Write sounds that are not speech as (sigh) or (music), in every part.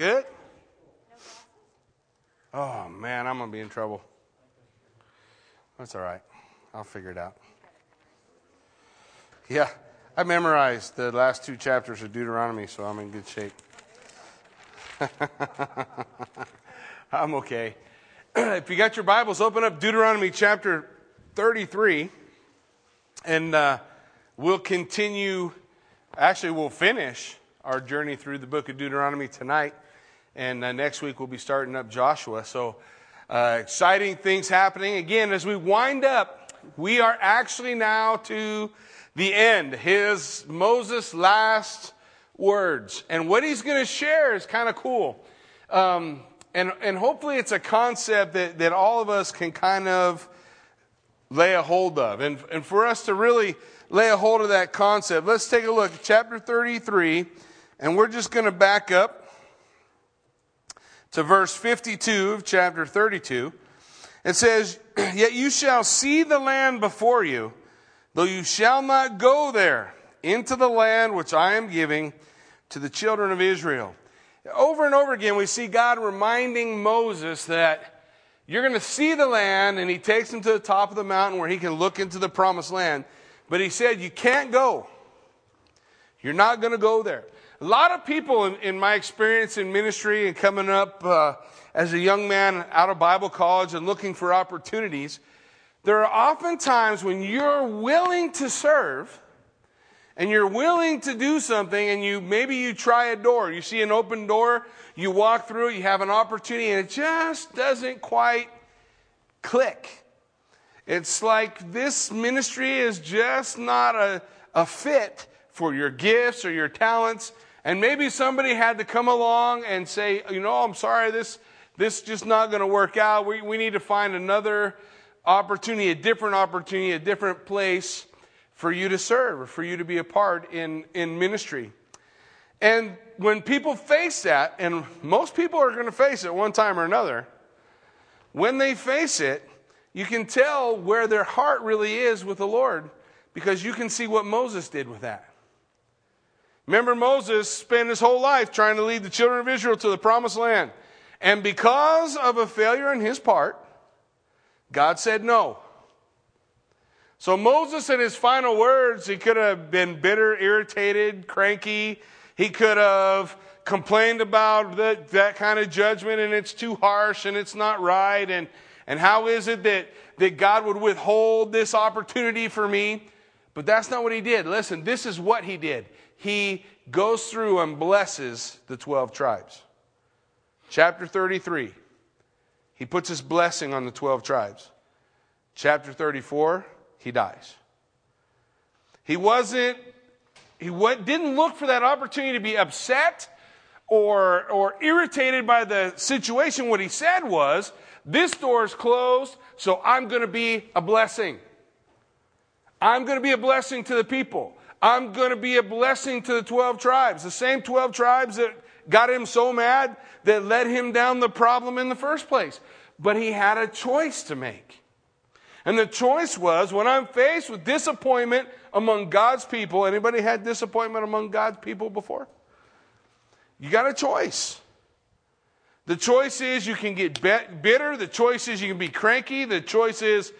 Good? Oh, man, I'm going to be in trouble. That's all right. I'll figure it out. Yeah, I memorized the last two chapters of Deuteronomy, so I'm in good shape. (laughs) I'm okay. (clears throat) if you got your Bibles, open up Deuteronomy chapter 33, and uh, we'll continue. Actually, we'll finish our journey through the book of Deuteronomy tonight, and uh, next week we'll be starting up Joshua. So, uh, exciting things happening. Again, as we wind up, we are actually now to the end, his Moses' last words. And what he's going to share is kind of cool. Um, and, and hopefully it's a concept that, that all of us can kind of lay a hold of. And, and for us to really lay a hold of that concept, let's take a look at chapter 33, and we're just going to back up to verse 52 of chapter 32. It says, Yet you shall see the land before you, though you shall not go there into the land which I am giving to the children of Israel. Over and over again, we see God reminding Moses that you're going to see the land, and he takes him to the top of the mountain where he can look into the promised land. But he said, You can't go. You're not going to go there. A lot of people, in, in my experience in ministry and coming up uh, as a young man out of Bible college and looking for opportunities, there are often times when you're willing to serve and you're willing to do something and you maybe you try a door. You see an open door you walk through you have an opportunity and it just doesn't quite click. It's like this ministry is just not a, a fit for your gifts or your talents and maybe somebody had to come along and say you know i'm sorry this this just not going to work out we, we need to find another opportunity a different opportunity a different place for you to serve or for you to be a part in, in ministry. And when people face that, and most people are going to face it one time or another, when they face it, you can tell where their heart really is with the Lord because you can see what Moses did with that. Remember, Moses spent his whole life trying to lead the children of Israel to the promised land. And because of a failure on his part, God said no. So Moses, in his final words, he could have been bitter, irritated, cranky. He could have complained about that, that kind of judgment and it's too harsh and it's not right. And, and how is it that, that God would withhold this opportunity for me? But that's not what he did. Listen, this is what he did. He goes through and blesses the 12 tribes. Chapter 33, he puts his blessing on the 12 tribes. Chapter 34, he dies. He wasn't, he didn't look for that opportunity to be upset or, or irritated by the situation. What he said was, this door is closed, so I'm going to be a blessing. I'm going to be a blessing to the people. I'm going to be a blessing to the 12 tribes, the same 12 tribes that got him so mad that led him down the problem in the first place. But he had a choice to make. And the choice was when I'm faced with disappointment among God's people, anybody had disappointment among God's people before? You got a choice. The choice is you can get bitter. The choice is you can be cranky. The choice is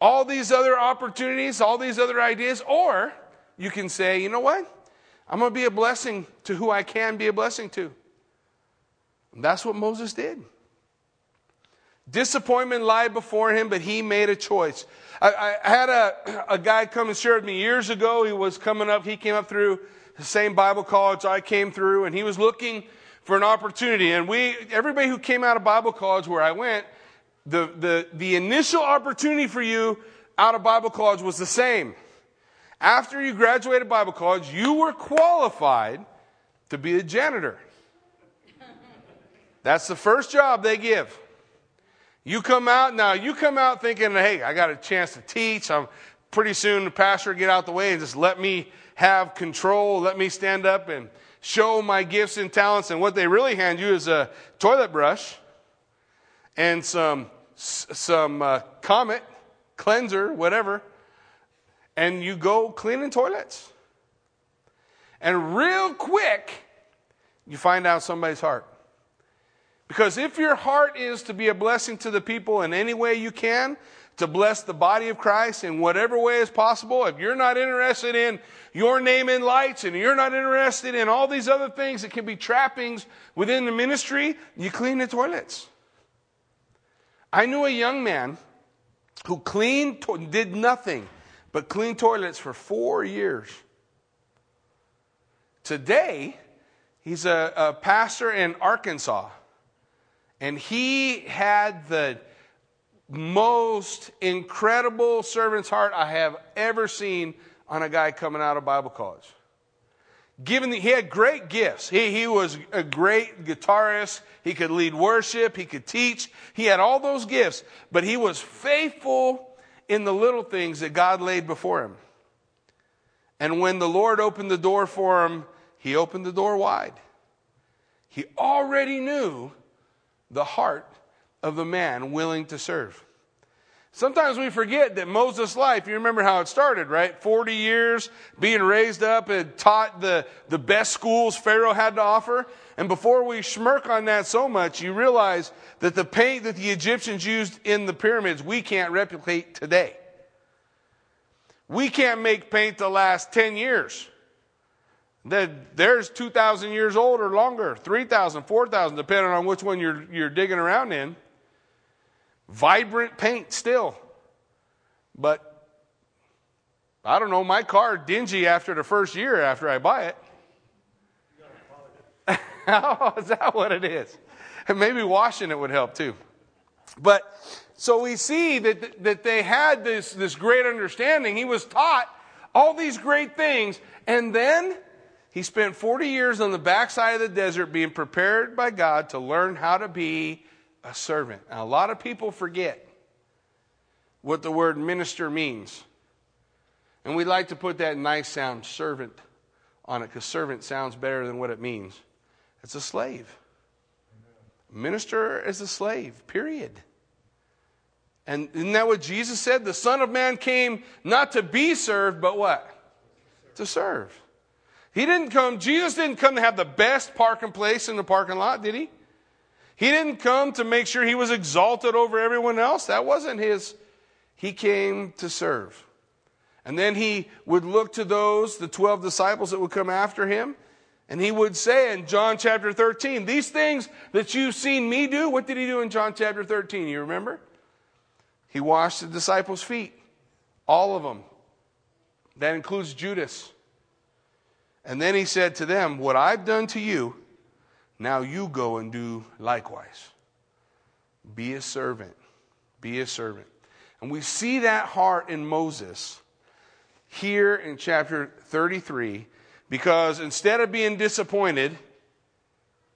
all these other opportunities, all these other ideas. Or you can say, you know what? I'm going to be a blessing to who I can be a blessing to. And that's what Moses did. Disappointment lied before him, but he made a choice. I, I, had a, a guy come and share with me years ago. He was coming up, he came up through the same Bible college I came through, and he was looking for an opportunity. And we, everybody who came out of Bible college where I went, the, the, the initial opportunity for you out of Bible college was the same. After you graduated Bible college, you were qualified to be a janitor. That's the first job they give. You come out now, you come out thinking, hey, I got a chance to teach. I'm pretty soon the pastor get out the way and just let me have control, let me stand up and show my gifts and talents. And what they really hand you is a toilet brush and some some uh, Comet cleanser, whatever, and you go cleaning toilets. And real quick, you find out somebody's heart. Because if your heart is to be a blessing to the people in any way you can, to bless the body of Christ in whatever way is possible, if you're not interested in your name in lights and you're not interested in all these other things that can be trappings within the ministry, you clean the toilets. I knew a young man who cleaned, did nothing but clean toilets for four years. Today, he's a, a pastor in Arkansas. And he had the most incredible servant's heart I have ever seen on a guy coming out of Bible college. Given the, he had great gifts. He, he was a great guitarist. He could lead worship. He could teach. He had all those gifts, but he was faithful in the little things that God laid before him. And when the Lord opened the door for him, he opened the door wide. He already knew the heart of the man willing to serve. Sometimes we forget that Moses' life, you remember how it started, right? 40 years being raised up and taught the, the best schools Pharaoh had to offer. And before we smirk on that so much, you realize that the paint that the Egyptians used in the pyramids, we can't replicate today. We can't make paint to last 10 years. There's 2,000 years old or longer, 3,000, 4,000, depending on which one you're, you're digging around in. Vibrant paint still. But I don't know, my car dingy after the first year after I buy it. (laughs) oh, is that what it is? And (laughs) maybe washing it would help too. But so we see that, that they had this, this great understanding. He was taught all these great things. And then he spent 40 years on the backside of the desert being prepared by God to learn how to be a servant. Now, a lot of people forget what the word minister means. And we like to put that nice sound, servant, on it because servant sounds better than what it means. It's a slave. Minister is a slave, period. And isn't that what Jesus said? The Son of Man came not to be served, but what? To serve. He didn't come, Jesus didn't come to have the best parking place in the parking lot, did he? He didn't come to make sure he was exalted over everyone else. That wasn't his. He came to serve. And then he would look to those, the 12 disciples that would come after him, and he would say in John chapter 13, These things that you've seen me do, what did he do in John chapter 13? You remember? He washed the disciples' feet, all of them. That includes Judas. And then he said to them, What I've done to you, now you go and do likewise. Be a servant. Be a servant. And we see that heart in Moses here in chapter 33 because instead of being disappointed,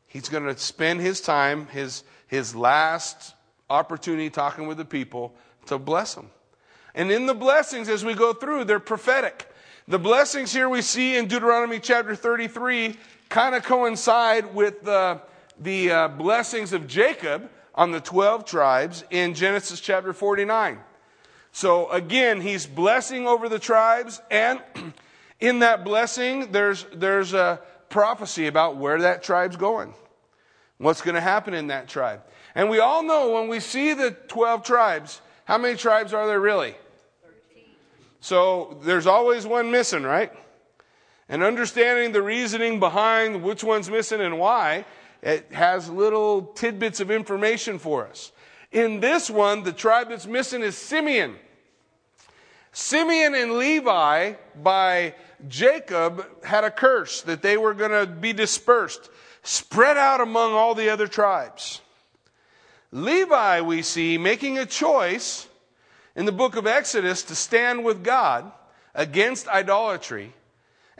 he's going to spend his time, his, his last opportunity talking with the people to bless them. And in the blessings, as we go through, they're prophetic. The blessings here we see in Deuteronomy chapter 33 kind of coincide with the, the uh, blessings of Jacob on the 12 tribes in Genesis chapter 49. So again, he's blessing over the tribes, and (clears throat) in that blessing, there's, there's a prophecy about where that tribe's going, what's going to happen in that tribe. And we all know when we see the 12 tribes, how many tribes are there really? 13. So there's always one missing, right? And understanding the reasoning behind which one's missing and why, it has little tidbits of information for us. In this one, the tribe that's missing is Simeon. Simeon and Levi, by Jacob, had a curse that they were going to be dispersed, spread out among all the other tribes. Levi, we see, making a choice in the book of Exodus to stand with God against idolatry.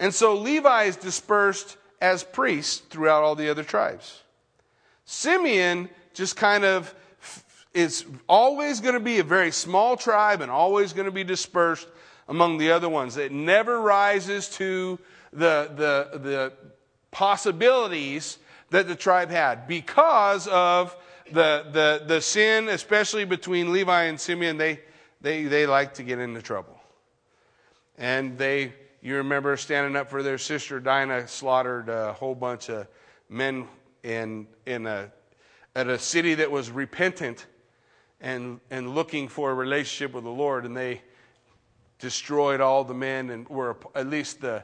And so Levi is dispersed as priests throughout all the other tribes. Simeon just kind of is always going to be a very small tribe and always going to be dispersed among the other ones. It never rises to the, the, the possibilities that the tribe had because of the, the, the sin, especially between Levi and Simeon. They, they, they like to get into trouble. And they, you remember standing up for their sister, Dinah slaughtered a whole bunch of men in, in a, at a city that was repentant and, and looking for a relationship with the Lord, and they destroyed all the men and were at least the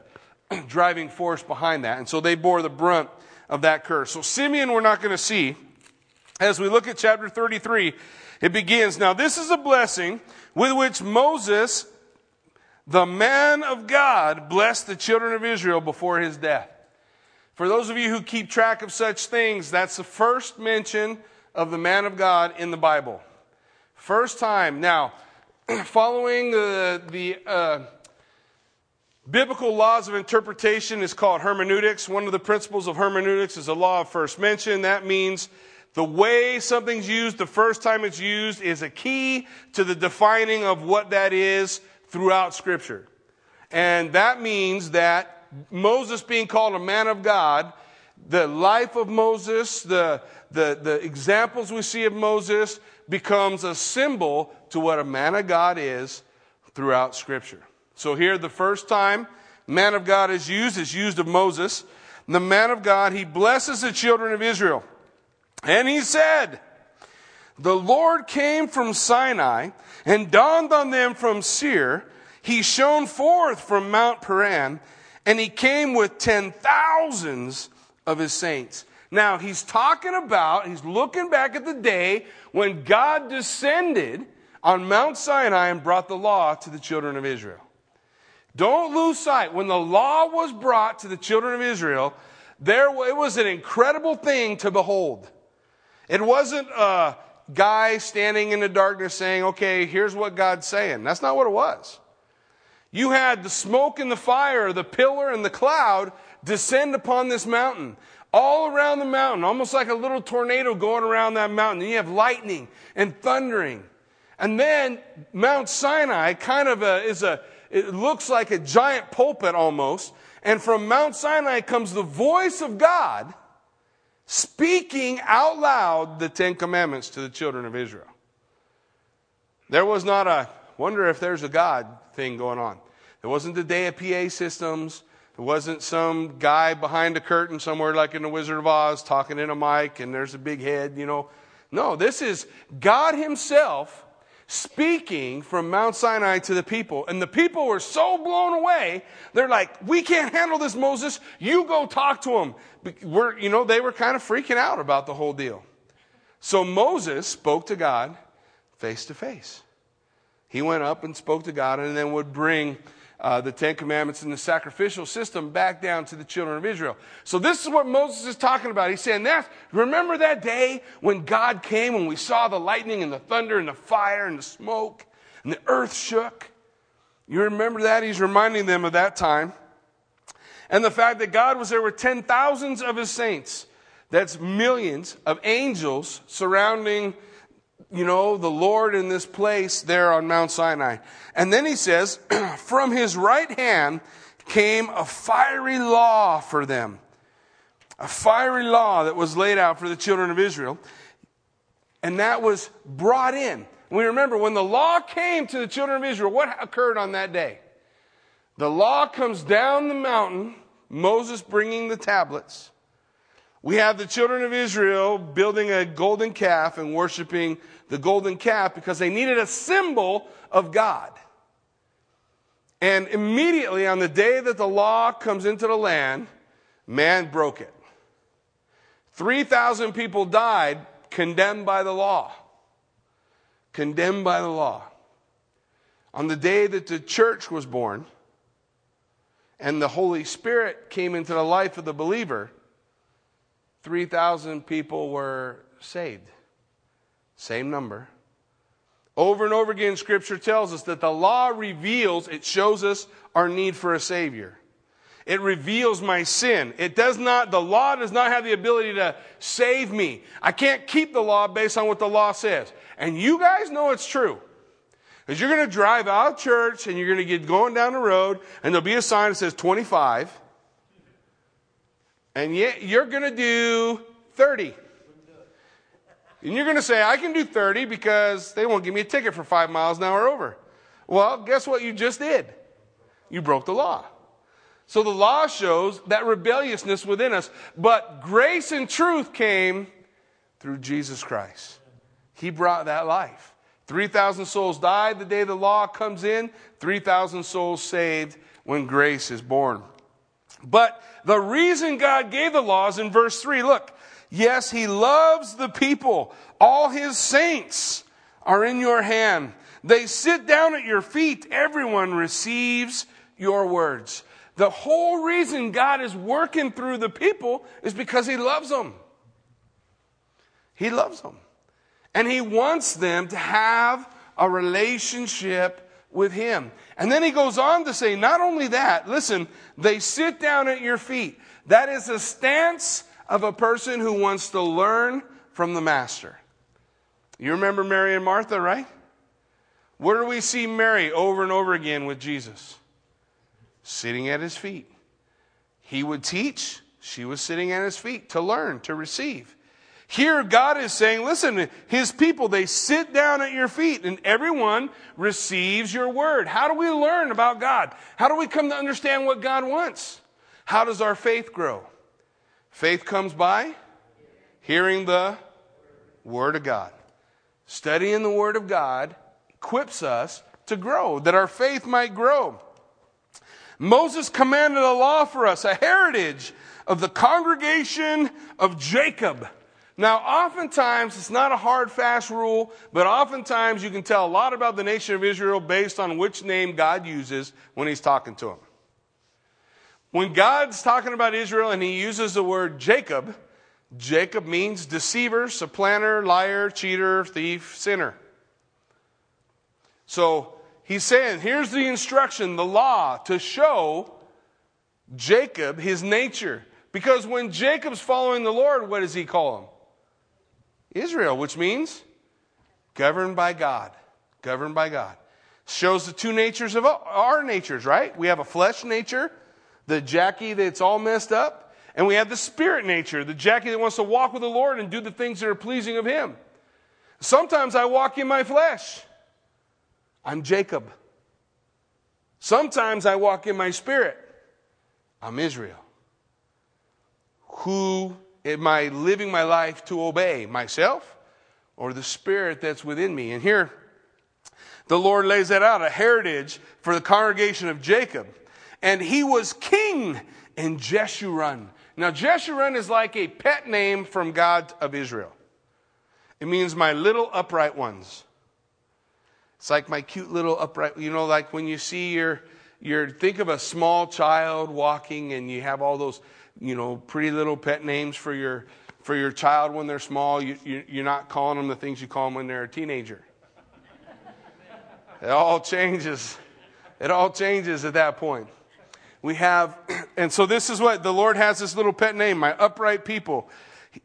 (clears throat) driving force behind that. And so they bore the brunt of that curse. So Simeon, we're not going to see. As we look at chapter 33, it begins Now, this is a blessing with which Moses, the man of God, blessed the children of Israel before his death. For those of you who keep track of such things, that's the first mention of the man of God in the Bible. First time. Now, (clears throat) following the, the uh, biblical laws of interpretation is called hermeneutics. One of the principles of hermeneutics is the law of first mention. That means the way something's used the first time it's used is a key to the defining of what that is throughout Scripture. And that means that Moses being called a man of God, the life of Moses, the, the, the examples we see of Moses becomes a symbol to what a man of God is throughout Scripture. So here, the first time man of God is used is used of Moses. The man of God, he blesses the children of Israel. And he said, The Lord came from Sinai and dawned on them from Seir. He shone forth from Mount Paran, and he came with ten thousands of his saints. Now, he's talking about, he's looking back at the day when God descended on Mount Sinai and brought the law to the children of Israel. Don't lose sight. When the law was brought to the children of Israel, there, it was an incredible thing to behold. It wasn't a guy standing in the darkness saying, okay, here's what God's saying. That's not what it was. You had the smoke and the fire, the pillar and the cloud descend upon this mountain. All around the mountain, almost like a little tornado going around that mountain. And you have lightning and thundering. And then Mount Sinai kind of a, is a, it looks like a giant pulpit almost. And from Mount Sinai comes the voice of God speaking out loud the Ten Commandments to the children of Israel. There was not a wonder if there's a God thing going on. It wasn't the day of PA systems. It wasn't some guy behind a curtain somewhere like in the Wizard of Oz talking in a mic and there's a big head, you know. No, this is God Himself speaking from Mount Sinai to the people. And the people were so blown away, they're like, we can't handle this, Moses. You go talk to him. We're, you know, they were kind of freaking out about the whole deal. So Moses spoke to God face to face. He went up and spoke to God and then would bring uh, the Ten Commandments and the sacrificial system back down to the children of Israel. So this is what Moses is talking about. He's saying that, remember that day when God came and we saw the lightning and the thunder and the fire and the smoke and the earth shook? You remember that? He's reminding them of that time. And the fact that God was there with ten thousands of his saints. That's millions of angels surrounding you know, the Lord in this place there on Mount Sinai. And then he says, (clears throat) from his right hand came a fiery law for them. A fiery law that was laid out for the children of Israel. And that was brought in. We remember when the law came to the children of Israel, what occurred on that day? The law comes down the mountain, Moses bringing the tablets. We have the children of Israel building a golden calf and worshiping the golden calf because they needed a symbol of God. And immediately on the day that the law comes into the land, man broke it. 3,000 people died condemned by the law. Condemned by the law. On the day that the church was born and the Holy Spirit came into the life of the believer, 3,000 people were saved. Same number. Over and over again, Scripture tells us that the law reveals, it shows us our need for a Savior. It reveals my sin. It does not, the law does not have the ability to save me. I can't keep the law based on what the law says. And you guys know it's true. Because you're going to drive out of church and you're going to get going down the road and there'll be a sign that says 25. And yet you're going to do 30. And you're going to say, I can do 30 because they won't give me a ticket for five miles an hour over. Well, guess what you just did? You broke the law. So the law shows that rebelliousness within us. But grace and truth came through Jesus Christ. He brought that life. 3,000 souls died the day the law comes in, 3,000 souls saved when grace is born. But the reason God gave the laws in verse 3 look, yes, He loves the people. All His saints are in your hand. They sit down at your feet. Everyone receives your words. The whole reason God is working through the people is because He loves them. He loves them. And He wants them to have a relationship with Him. And then He goes on to say, not only that, listen, they sit down at your feet. That is a stance of a person who wants to learn from the Master. You remember Mary and Martha, right? Where do we see Mary over and over again with Jesus? Sitting at his feet. He would teach, she was sitting at his feet to learn, to receive. Here, God is saying, listen, his people, they sit down at your feet and everyone receives your word. How do we learn about God? How do we come to understand what God wants? How does our faith grow? Faith comes by hearing the word of God. Studying the word of God equips us to grow, that our faith might grow. Moses commanded a law for us, a heritage of the congregation of Jacob. Now, oftentimes, it's not a hard, fast rule, but oftentimes you can tell a lot about the nation of Israel based on which name God uses when he's talking to them. When God's talking about Israel and he uses the word Jacob, Jacob means deceiver, supplanter, liar, cheater, thief, sinner. So he's saying, here's the instruction, the law, to show Jacob his nature. Because when Jacob's following the Lord, what does he call him? Israel, which means governed by God. Governed by God. Shows the two natures of our natures, right? We have a flesh nature, the Jackie that's all messed up, and we have the spirit nature, the Jackie that wants to walk with the Lord and do the things that are pleasing of Him. Sometimes I walk in my flesh. I'm Jacob. Sometimes I walk in my spirit. I'm Israel. Who am I living my life to obey? Myself or the spirit that's within me? And here, the Lord lays that out a heritage for the congregation of Jacob. And he was king in Jeshurun. Now, Jeshurun is like a pet name from God of Israel. It means my little upright ones. It's like my cute little upright, you know, like when you see your, your, think of a small child walking and you have all those, you know, pretty little pet names for your, for your child when they're small. You, you, you're not calling them the things you call them when they're a teenager. It all changes. It all changes at that point. We have, (clears throat) and so this is what the Lord has this little pet name, my upright people.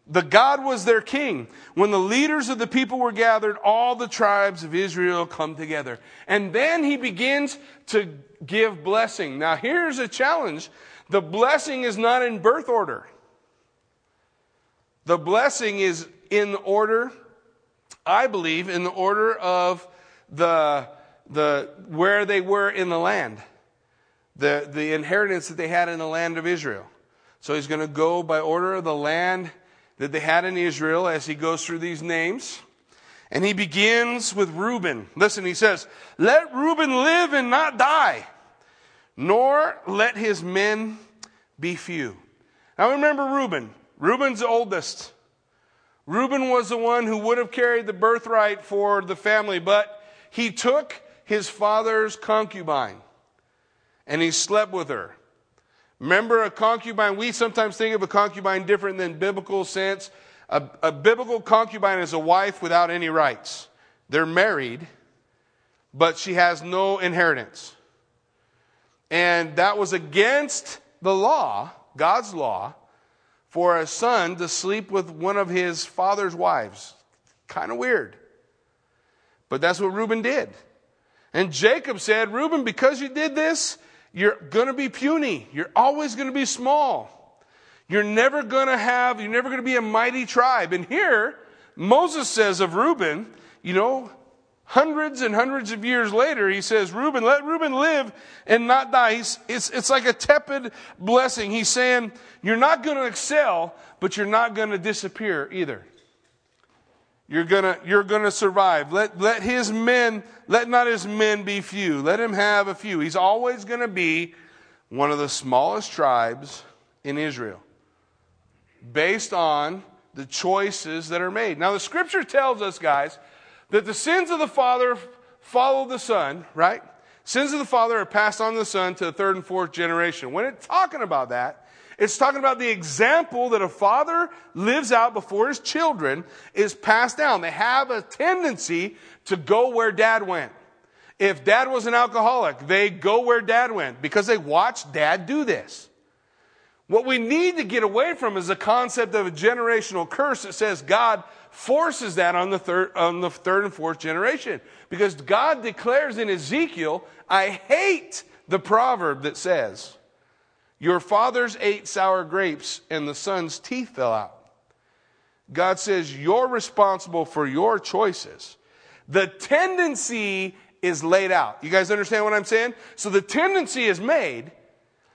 The God was their king. When the leaders of the people were gathered, all the tribes of Israel come together. And then he begins to give blessing. Now here's a challenge. The blessing is not in birth order. The blessing is in order, I believe, in the order of the, the, where they were in the land. The, the inheritance that they had in the land of Israel. So he's going to go by order of the land that they had in Israel as he goes through these names. And he begins with Reuben. Listen, he says, Let Reuben live and not die, nor let his men be few. Now remember Reuben. Reuben's the oldest. Reuben was the one who would have carried the birthright for the family, but he took his father's concubine and he slept with her. Remember a concubine, we sometimes think of a concubine different than biblical sense. A, a biblical concubine is a wife without any rights. They're married, but she has no inheritance. And that was against the law, God's law, for a son to sleep with one of his father's wives. Kind of weird. But that's what Reuben did. And Jacob said, Reuben, because you did this, you're going to be puny. You're always going to be small. You're never going to have, you're never going to be a mighty tribe. And here, Moses says of Reuben, you know, hundreds and hundreds of years later, he says, Reuben, let Reuben live and not die. He's, it's, it's like a tepid blessing. He's saying, you're not going to excel, but you're not going to disappear either. You're gonna, you're gonna survive. Let, let his men, let not his men be few. Let him have a few. He's always gonna be one of the smallest tribes in Israel based on the choices that are made. Now, the scripture tells us, guys, that the sins of the father follow the son, right? Sins of the father are passed on to the son to the third and fourth generation. When it's talking about that, it's talking about the example that a father lives out before his children is passed down. They have a tendency to go where dad went. If dad was an alcoholic, they go where dad went because they watched dad do this. What we need to get away from is the concept of a generational curse that says God forces that on the third, on the third and fourth generation. Because God declares in Ezekiel, I hate the proverb that says, Your fathers ate sour grapes and the son's teeth fell out. God says, You're responsible for your choices. The tendency is laid out. You guys understand what I'm saying? So the tendency is made.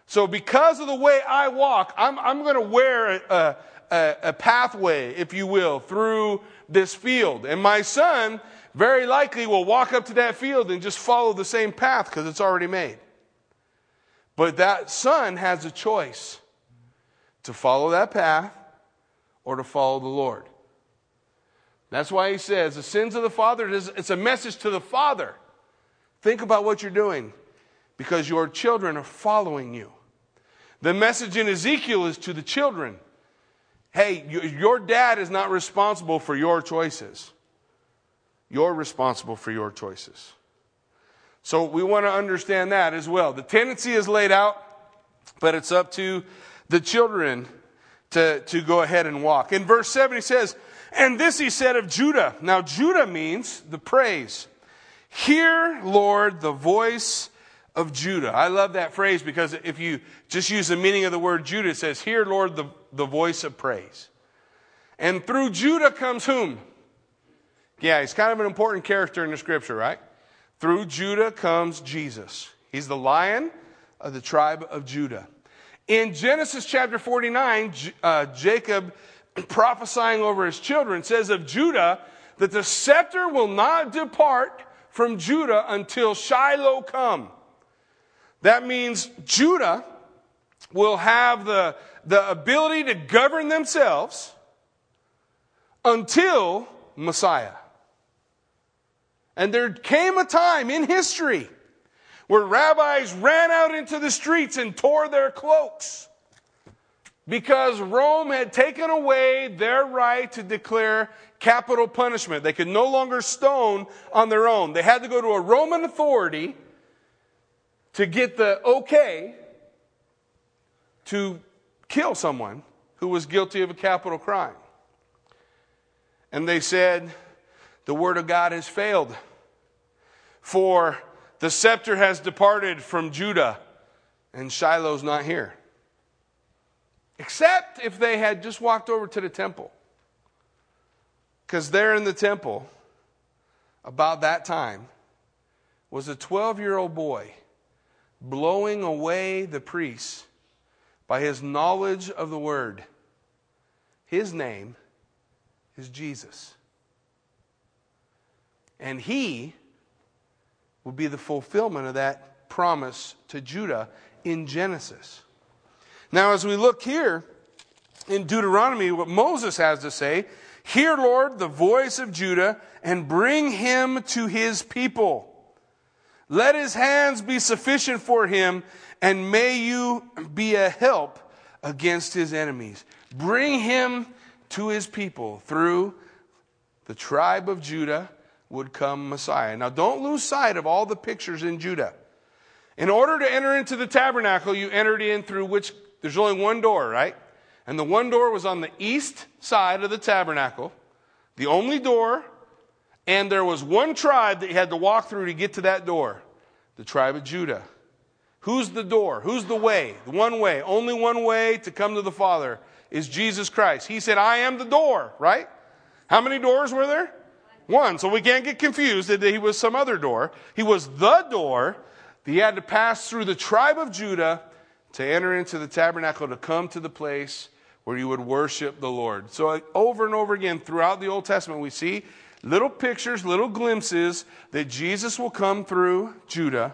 So because of the way I walk, I'm, I'm going to wear a, a, a pathway, if you will, through this field. And my son very likely will walk up to that field and just follow the same path because it's already made. But that son has a choice to follow that path or to follow the Lord. That's why he says the sins of the father, it's a message to the father. Think about what you're doing because your children are following you. The message in Ezekiel is to the children hey, your dad is not responsible for your choices. You're responsible for your choices. So we want to understand that as well. The tendency is laid out, but it's up to the children to, to go ahead and walk. In verse 7, he says, And this he said of Judah. Now, Judah means the praise. Hear, Lord, the voice of Judah. I love that phrase because if you just use the meaning of the word Judah, it says, Hear, Lord, the, the voice of praise. And through Judah comes whom? Yeah, he's kind of an important character in the scripture, right? Through Judah comes Jesus. He's the lion of the tribe of Judah. In Genesis chapter 49, uh, Jacob prophesying over his children says of Judah that the scepter will not depart from Judah until Shiloh come. That means Judah will have the, the ability to govern themselves until Messiah. And there came a time in history where rabbis ran out into the streets and tore their cloaks because Rome had taken away their right to declare capital punishment. They could no longer stone on their own. They had to go to a Roman authority to get the okay to kill someone who was guilty of a capital crime. And they said, The word of God has failed, for the scepter has departed from Judah, and Shiloh's not here. Except if they had just walked over to the temple. Because there in the temple, about that time, was a 12 year old boy blowing away the priests by his knowledge of the word. His name is Jesus. And he will be the fulfillment of that promise to Judah in Genesis. Now, as we look here in Deuteronomy, what Moses has to say Hear, Lord, the voice of Judah, and bring him to his people. Let his hands be sufficient for him, and may you be a help against his enemies. Bring him to his people through the tribe of Judah would come Messiah. Now, don't lose sight of all the pictures in Judah. In order to enter into the tabernacle, you entered in through which there's only one door, right? And the one door was on the east side of the tabernacle, the only door, and there was one tribe that you had to walk through to get to that door the tribe of Judah. Who's the door? Who's the way? The one way, only one way to come to the Father is Jesus Christ. He said, I am the door, right? How many doors were there? One. So we can't get confused that he was some other door. He was the door. That he had to pass through the tribe of Judah to enter into the tabernacle to come to the place where you would worship the Lord. So, over and over again throughout the Old Testament, we see little pictures, little glimpses that Jesus will come through Judah.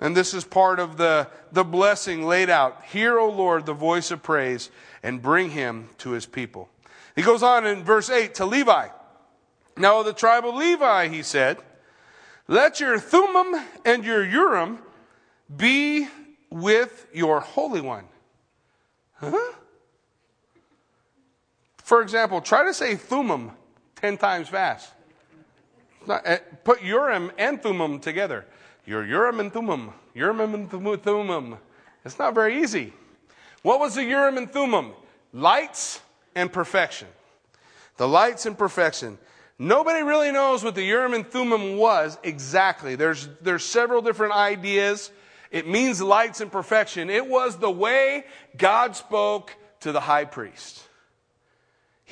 And this is part of the, the blessing laid out. Hear, O Lord, the voice of praise and bring him to his people. He goes on in verse 8 to Levi. Now, the tribe of Levi, he said, let your Thummim and your Urim be with your Holy One. Huh? For example, try to say Thummim 10 times fast. Uh, put Urim and Thummim together. Your Urim and Thummim. Urim and Thummim. It's not very easy. What was the Urim and Thummim? Lights and perfection. The lights and perfection. Nobody really knows what the Urim and Thummim was exactly. There's, there's several different ideas. It means lights and perfection. It was the way God spoke to the high priest.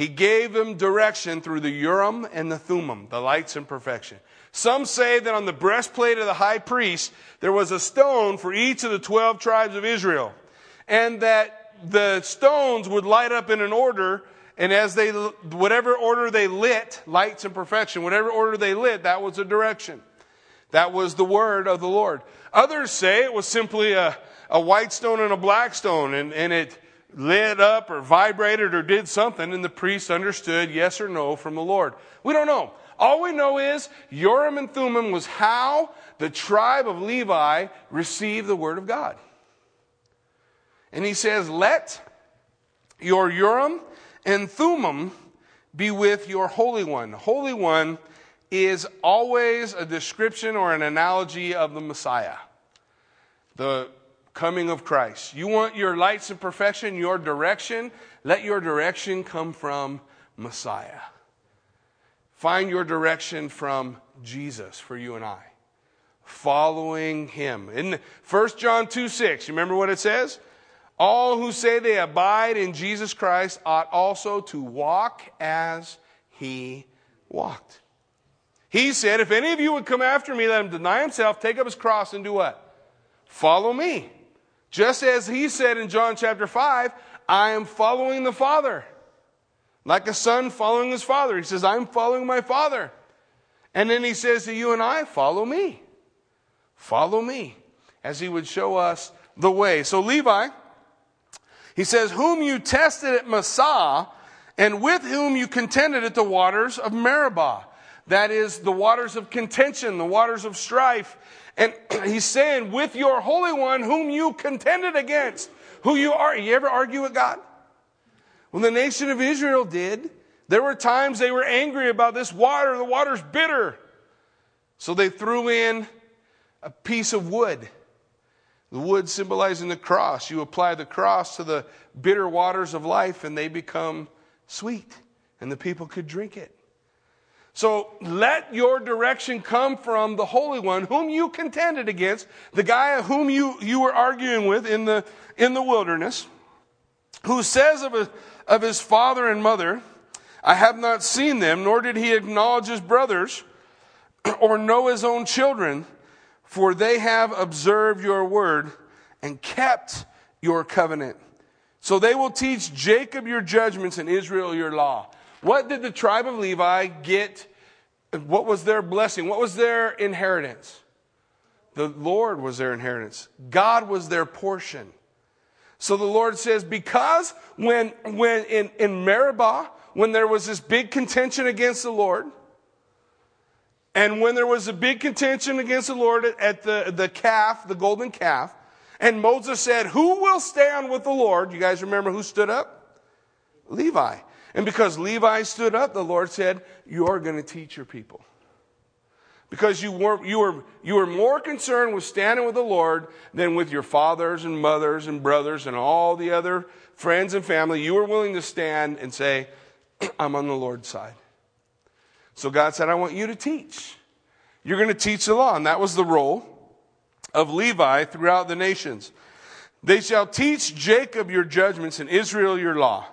He gave him direction through the Urim and the Thummim, the lights and perfection. Some say that on the breastplate of the high priest, there was a stone for each of the 12 tribes of Israel. And that the stones would light up in an order and as they, whatever order they lit, lights and perfection, whatever order they lit, that was a direction. That was the word of the Lord. Others say it was simply a, a white stone and a black stone, and, and it lit up or vibrated or did something, and the priest understood yes or no from the Lord. We don't know. All we know is Urim and Thummim was how the tribe of Levi received the word of God. And he says, Let your Urim and Thummim be with your Holy One. Holy One is always a description or an analogy of the Messiah, the coming of Christ. You want your lights of perfection, your direction, let your direction come from Messiah. Find your direction from Jesus for you and I. Following him. In 1 John 2 6, you remember what it says? All who say they abide in Jesus Christ ought also to walk as he walked. He said, If any of you would come after me, let him deny himself, take up his cross, and do what? Follow me. Just as he said in John chapter 5, I am following the Father. Like a son following his father. He says, I'm following my Father. And then he says to you and I, follow me. Follow me. As he would show us the way. So Levi, he says, Whom you tested at Massah, and with whom you contended at the waters of Meribah. That is the waters of contention, the waters of strife. And (clears throat) he's saying, with your Holy One, whom you contended against, who you are. You ever argue with God? When the nation of Israel did, there were times they were angry about this water. The water's bitter. So they threw in a piece of wood the wood symbolizing the cross. You apply the cross to the bitter waters of life and they become sweet, and the people could drink it. So let your direction come from the Holy One, whom you contended against, the guy whom you, you were arguing with in the, in the wilderness, who says of, a, of his father and mother, I have not seen them, nor did he acknowledge his brothers (clears throat) or know his own children for they have observed your word and kept your covenant. So they will teach Jacob your judgments and Israel your law. What did the tribe of Levi get? What was their blessing? What was their inheritance? The Lord was their inheritance. God was their portion. So the Lord says, because when, when in, in Meribah, when there was this big contention against the Lord, and when there was a big contention against the Lord at the, the calf, the golden calf, and Moses said, Who will stand with the Lord? You guys remember who stood up? Levi. And because Levi stood up, the Lord said, You're going to teach your people. Because you were, you, were, you were more concerned with standing with the Lord than with your fathers and mothers and brothers and all the other friends and family. You were willing to stand and say, (clears throat) I'm on the Lord's side. So God said, I want you to teach. You're going to teach the law. And that was the role of Levi throughout the nations. They shall teach Jacob your judgments and Israel your law.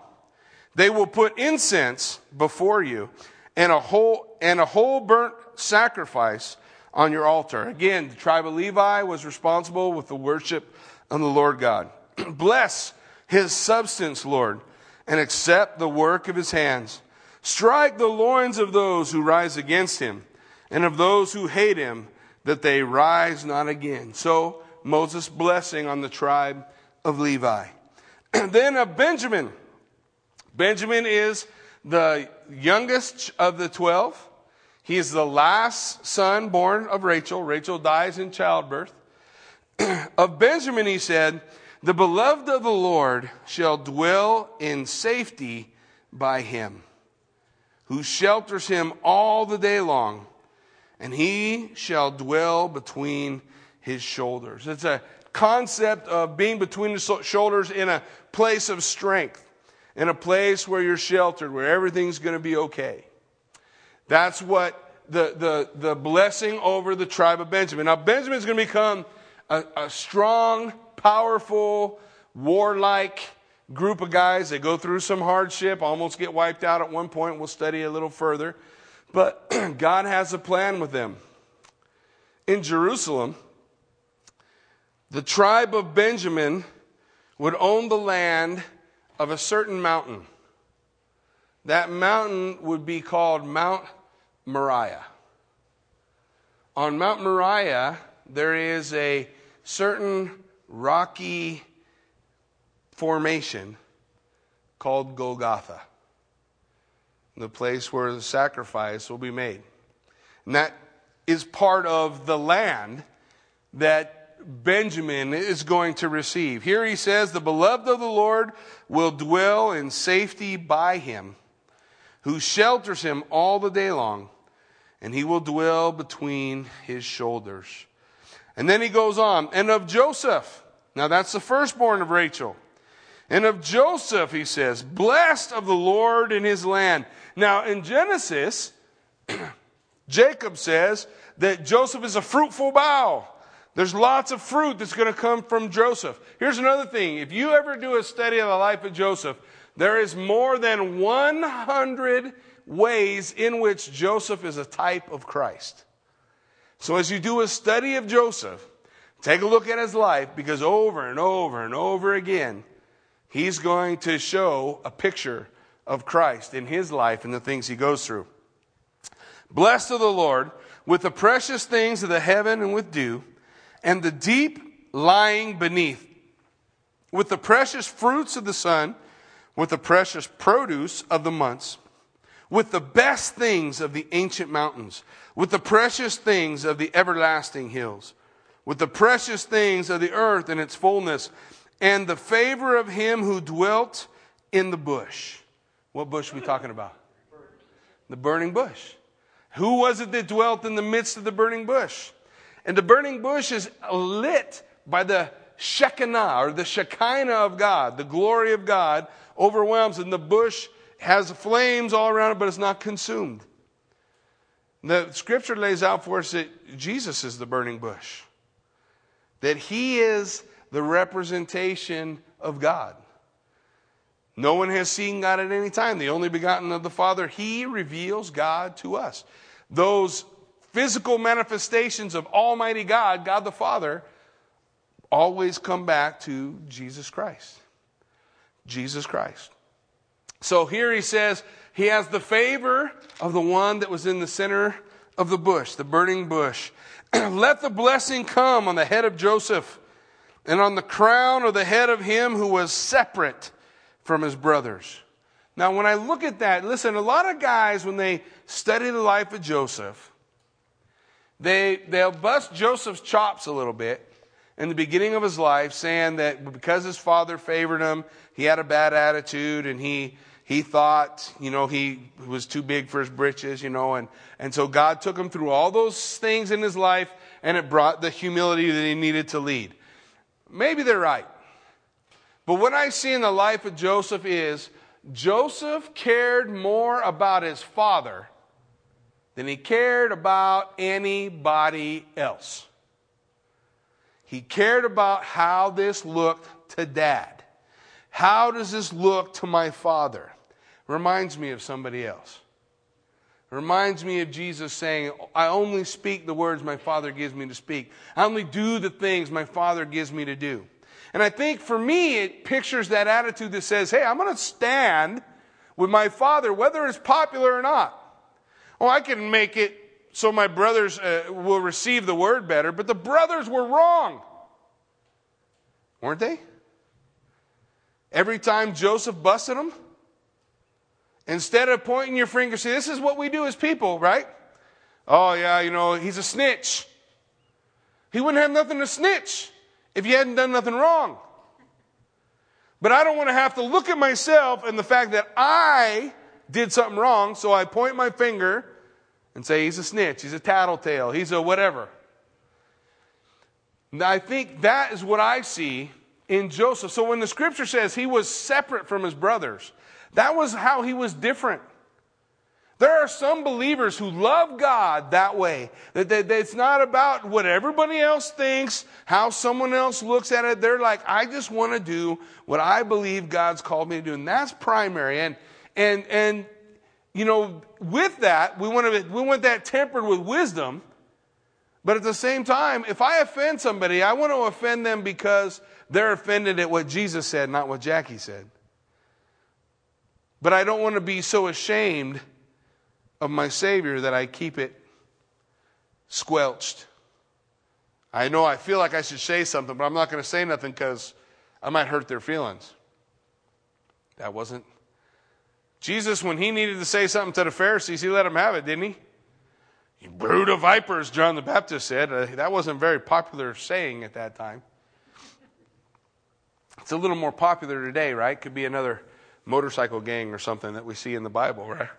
They will put incense before you and a whole, and a whole burnt sacrifice on your altar. Again, the tribe of Levi was responsible with the worship of the Lord God. (clears throat) Bless his substance, Lord, and accept the work of his hands. Strike the loins of those who rise against him, and of those who hate him, that they rise not again. So Moses' blessing on the tribe of Levi. (clears throat) then of Benjamin. Benjamin is the youngest of the twelve. He is the last son born of Rachel. Rachel dies in childbirth. (clears throat) of Benjamin, he said, The beloved of the Lord shall dwell in safety by him, who shelters him all the day long, and he shall dwell between his shoulders. It's a concept of being between the shoulders in a place of strength, in a place where you're sheltered, where everything's going to be okay. That's what the, the, the blessing over the tribe of Benjamin. Now, Benjamin's going to become a, a strong, powerful, warlike group of guys. They go through some hardship, almost get wiped out at one point. We'll study a little further. But (clears throat) God has a plan with them. In Jerusalem, the tribe of Benjamin would own the land of a certain mountain. That mountain would be called Mount Moriah. On Mount Moriah, there is a certain rocky formation called Golgotha, the place where the sacrifice will be made. And that is part of the land that Benjamin is going to receive. Here he says, The beloved of the Lord will dwell in safety by him, who shelters him all the day long, and he will dwell between his shoulders. And then he goes on, and of Joseph. Now that's the firstborn of Rachel. And of Joseph, he says, blessed of the Lord in his land. Now in Genesis, (clears throat) Jacob says that Joseph is a fruitful bough. There's lots of fruit that's going to come from Joseph. Here's another thing. If you ever do a study of the life of Joseph, there is more than 100 ways in which Joseph is a type of Christ. So as you do a study of Joseph, take a look at his life because over and over and over again, he's going to show a picture of Christ in his life and the things he goes through. Blessed of the Lord with the precious things of the heaven and with dew and the deep lying beneath, with the precious fruits of the sun, with the precious produce of the months, with the best things of the ancient mountains, with the precious things of the everlasting hills, with the precious things of the earth and its fullness, and the favor of him who dwelt in the bush. What bush are we talking about? The burning bush. Who was it that dwelt in the midst of the burning bush? And the burning bush is lit by the Shekinah or the Shekinah of God. The glory of God overwhelms, and the bush has flames all around it, but it's not consumed. The scripture lays out for us that Jesus is the burning bush, that he is the representation of God. No one has seen God at any time. The only begotten of the Father, he reveals God to us. Those physical manifestations of Almighty God, God the Father, always come back to Jesus Christ. Jesus Christ. So here he says he has the favor of the one that was in the center of the bush, the burning bush. (clears throat) Let the blessing come on the head of Joseph and on the crown of the head of him who was separate from his brothers. Now, when I look at that, listen, a lot of guys, when they study the life of Joseph, they, they'll bust Joseph's chops a little bit in the beginning of his life, saying that because his father favored him, he had a bad attitude and he, he thought, you know, he was too big for his britches, you know, and, and so God took him through all those things in his life and it brought the humility that he needed to lead. Maybe they're right. But what I see in the life of Joseph is Joseph cared more about his father than he cared about anybody else. He cared about how this looked to dad. How does this look to my father? Reminds me of somebody else. Reminds me of Jesus saying, I only speak the words my Father gives me to speak. I only do the things my Father gives me to do. And I think for me, it pictures that attitude that says, hey, I'm going to stand with my father, whether it's popular or not. Oh, I can make it so my brothers uh, will receive the word better, but the brothers were wrong. Weren't they? Every time Joseph busted them, instead of pointing your finger, see, this is what we do as people, right? Oh, yeah, you know, he's a snitch. He wouldn't have nothing to snitch if you hadn't done nothing wrong. But I don't want to have to look at myself and the fact that I did something wrong, so I point my finger and say he's a snitch, he's a tattletale, he's a whatever. Now, I think that is what I see in Joseph. So when the scripture says he was separate from his brothers, that was how he was different. There are some believers who love God that way. That, that, that, it's not about what everybody else thinks, how someone else looks at it. They're like, I just want to do what I believe God's called me to do. And that's primary. And, and, and, you know, with that, we want, to, we want that tempered with wisdom. But at the same time, if I offend somebody, I want to offend them because they're offended at what Jesus said, not what Jackie said. But I don't want to be so ashamed of my Savior that I keep it squelched. I know I feel like I should say something, but I'm not going to say nothing because I might hurt their feelings. That wasn't. Jesus, when he needed to say something to the Pharisees, he let them have it, didn't he? You brood of vipers, John the Baptist said. Uh, that wasn't a very popular saying at that time. It's a little more popular today, right? Could be another motorcycle gang or something that we see in the Bible, right?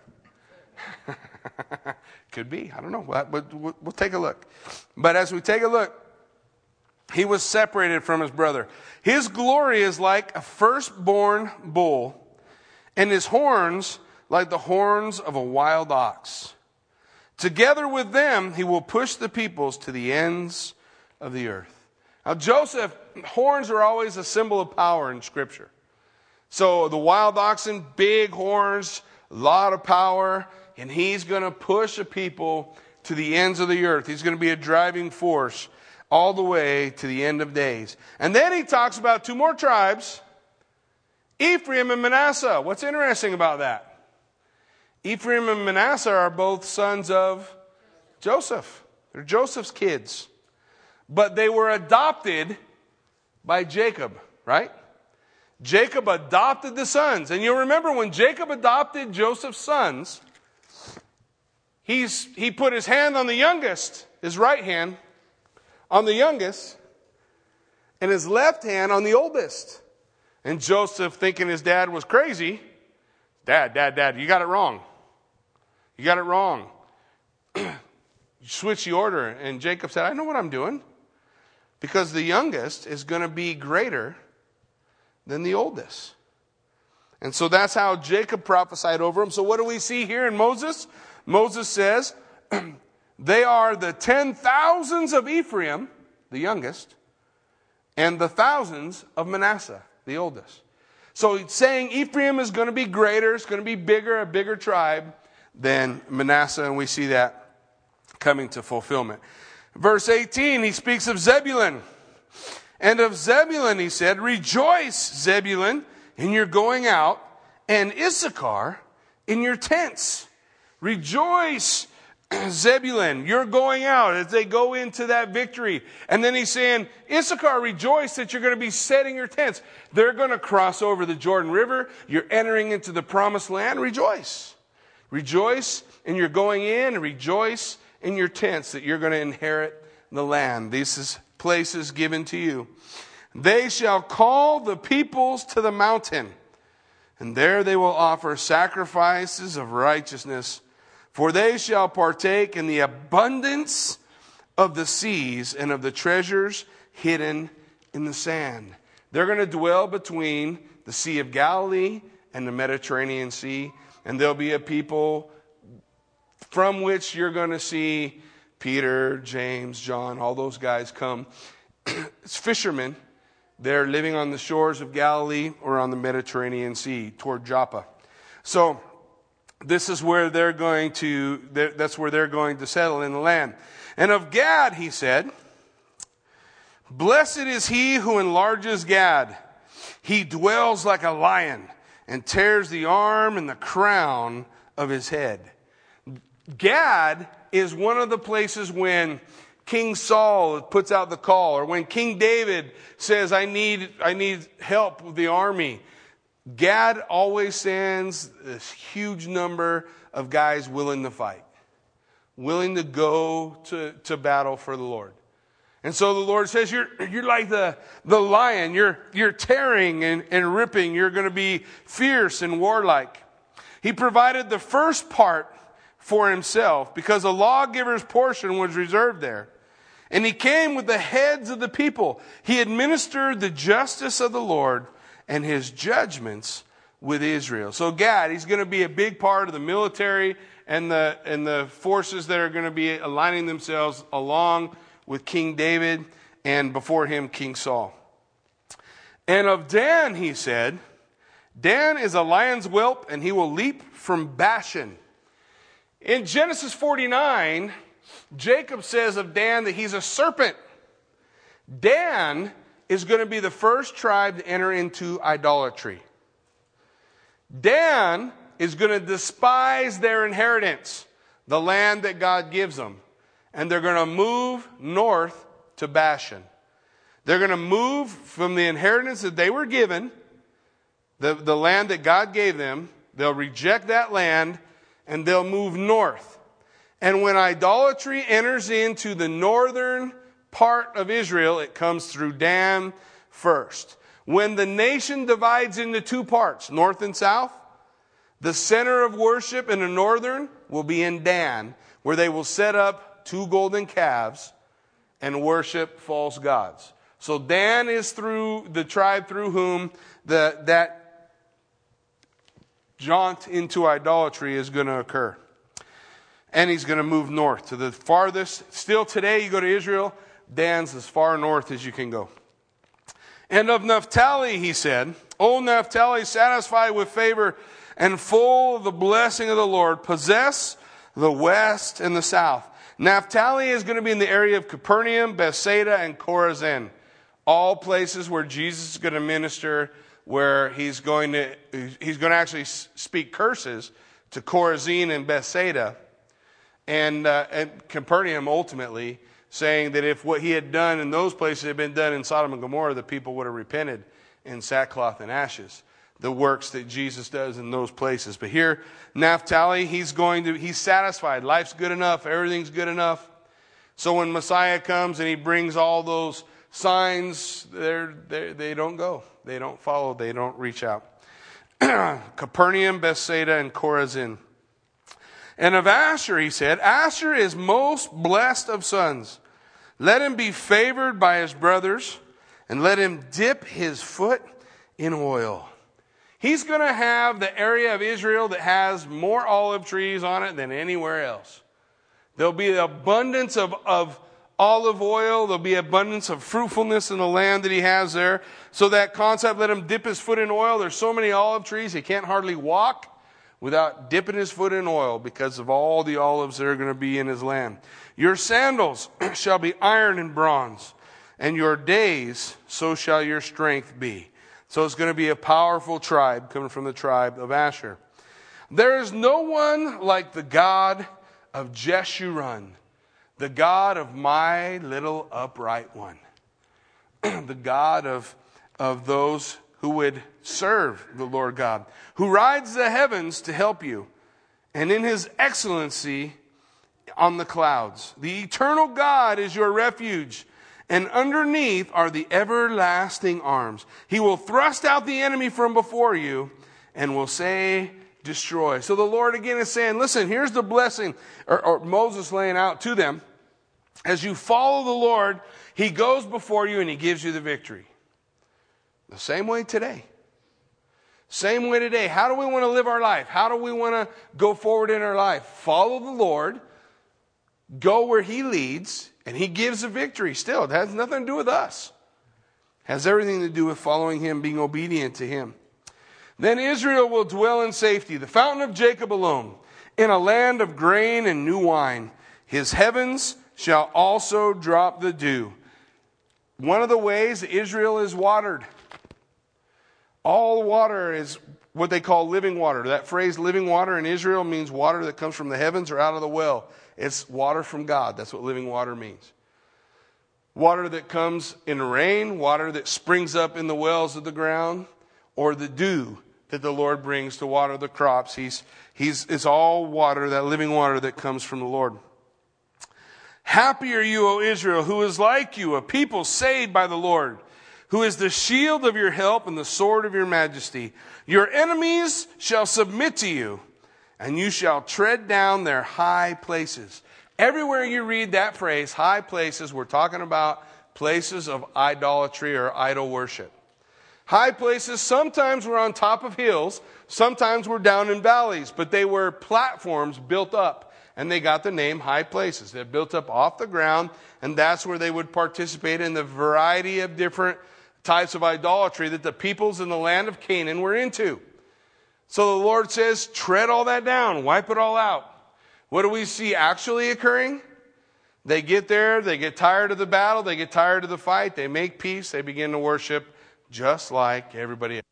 (laughs) Could be. I don't know. But we'll, we'll take a look. But as we take a look, he was separated from his brother. His glory is like a firstborn bull, and his horns like the horns of a wild ox. Together with them, he will push the peoples to the ends of the earth. Now, Joseph, horns are always a symbol of power in Scripture. So the wild oxen, big horns, a lot of power and he's going to push a people to the ends of the earth. He's going to be a driving force all the way to the end of days. And then he talks about two more tribes Ephraim and Manasseh. What's interesting about that? Ephraim and Manasseh are both sons of Joseph. They're Joseph's kids. But they were adopted by Jacob, right? Jacob adopted the sons. And you'll remember when Jacob adopted Joseph's sons, he's, he put his hand on the youngest, his right hand on the youngest, and his left hand on the oldest. And Joseph, thinking his dad was crazy, Dad, Dad, Dad, you got it wrong. You got it wrong. (clears throat) you switch the order. And Jacob said, I know what I'm doing. Because the youngest is going to be greater than the oldest. And so that's how Jacob prophesied over him. So what do we see here in Moses? Moses says, (clears throat) they are the ten thousands of Ephraim, the youngest, and the thousands of Manasseh, the oldest. So he's saying Ephraim is going to be greater, it's going to be bigger, a bigger tribe than Manasseh, and we see that coming to fulfillment. Verse 18, he speaks of Zebulun. And of Zebulun, he said, Rejoice, Zebulun, in your going out, and Issachar in your tents. Rejoice, (clears throat) Zebulun, you're going out as they go into that victory. And then he's saying, Issachar, rejoice that you're going to be setting your tents. They're going to cross over the Jordan River. You're entering into the promised land. Rejoice. Rejoice and you're going in and rejoice in your tents that you're going to inherit the land. This is places given to you. They shall call the peoples to the mountain, and there they will offer sacrifices of righteousness for they shall partake in the abundance of the seas and of the treasures hidden in the sand. They're going to dwell between the Sea of Galilee and the Mediterranean Sea, and there'll be a people from which you're going to see Peter, James, John, all those guys come. (clears throat) it's fishermen. They're living on the shores of Galilee or on the Mediterranean Sea toward Joppa. So, this is where they're going to, that's where they're going to settle in the land. And of Gad, he said, Blessed is he who enlarges Gad. He dwells like a lion and tears the arm and the crown of his head. Gad is one of the places when King Saul puts out the call, or when King David says, I need, I need help with the army. Gad always sends this huge number of guys willing to fight, willing to go to, to battle for the Lord. And so the Lord says, You're, you're like the, the lion. You're, you're tearing and, and ripping. You're going to be fierce and warlike. He provided the first part for himself because a lawgiver's portion was reserved there. And he came with the heads of the people. He administered the justice of the Lord and his judgments with Israel. So Gad, he's going to be a big part of the military and the, and the forces that are going to be aligning themselves along with King David and before him King Saul. And of Dan, he said, Dan is a lion's whelp and he will leap from Bashan. In Genesis 49, Jacob says of Dan that he's a serpent. Dan is going to be the first tribe to enter into idolatry. Dan is going to despise their inheritance, the land that God gives them, and they're going to move north to Bashan. They're going to move from the inheritance that they were given, the, the land that God gave them, they'll reject that land, and they'll move north. And when idolatry enters into the northern part of Israel, it comes through Dan first. When the nation divides into two parts, north and south, the center of worship in the northern will be in Dan, where they will set up two golden calves and worship false gods. So Dan is through the tribe through whom the, that jaunt into idolatry is going to occur and he's going to move north to the farthest. Still today, you go to Israel, Dan's as far north as you can go. And of Naphtali, he said, O Naphtali, satisfied with favor and full of the blessing of the Lord, possess the west and the south. Naphtali is going to be in the area of Capernaum, Bethsaida, and Chorazin. All places where Jesus is going to minister, where he's going to, he's going to actually speak curses to Chorazin and Bethsaida and, uh, and Capernaum ultimately, saying that if what he had done in those places had been done in Sodom and Gomorrah, the people would have repented in sackcloth and ashes. The works that Jesus does in those places. But here, Naphtali, he's going to, he's satisfied. Life's good enough. Everything's good enough. So when Messiah comes and he brings all those signs, they're, they're, they don't go. They don't follow. They don't reach out. (clears throat) Capernaum, Bethsaida, and Chorazin. And of Asher, he said, Asher is most blessed of sons. Let him be favored by his brothers, and let him dip his foot in oil. He's going to have the area of Israel that has more olive trees on it than anywhere else. There'll be abundance of, of olive oil. There'll be abundance of fruitfulness in the land that he has there. So that concept, let him dip his foot in oil. There's so many olive trees, he can't hardly walk without dipping his foot in oil because of all the olives that are going to be in his land. Your sandals (clears throat) shall be iron and bronze, and your days, so shall your strength be. So it's going to be a powerful tribe coming from the tribe of Asher. There is no one like the God of Jeshurun, the God of my little upright one, (clears throat) the God of, of those who would serve the Lord God, who rides the heavens to help you, and in his excellency on the clouds. The eternal God is your refuge, and underneath are the everlasting arms. He will thrust out the enemy from before you and will say, Destroy. So the Lord again is saying, Listen, here's the blessing, or, or Moses laying out to them. As you follow the Lord, he goes before you and he gives you the victory. The same way today. Same way today. How do we want to live our life? How do we want to go forward in our life? Follow the Lord, go where He leads, and He gives a victory. Still, it has nothing to do with us. It has everything to do with following Him, being obedient to Him. Then Israel will dwell in safety, the fountain of Jacob alone, in a land of grain and new wine. His heavens shall also drop the dew. one of the ways Israel is watered. All water is what they call living water. That phrase living water in Israel means water that comes from the heavens or out of the well. It's water from God. That's what living water means. Water that comes in rain, water that springs up in the wells of the ground, or the dew that the Lord brings to water the crops. He's, he's, it's all water, that living water that comes from the Lord. Happy are you, O Israel, who is like you, a people saved by the Lord, who is the shield of your help and the sword of your majesty. Your enemies shall submit to you, and you shall tread down their high places. Everywhere you read that phrase, high places, we're talking about places of idolatry or idol worship. High places sometimes were on top of hills, sometimes were down in valleys, but they were platforms built up, and they got the name high places. They're built up off the ground, and that's where they would participate in the variety of different types of idolatry that the peoples in the land of Canaan were into. So the Lord says, tread all that down, wipe it all out. What do we see actually occurring? They get there, they get tired of the battle, they get tired of the fight, they make peace, they begin to worship just like everybody else.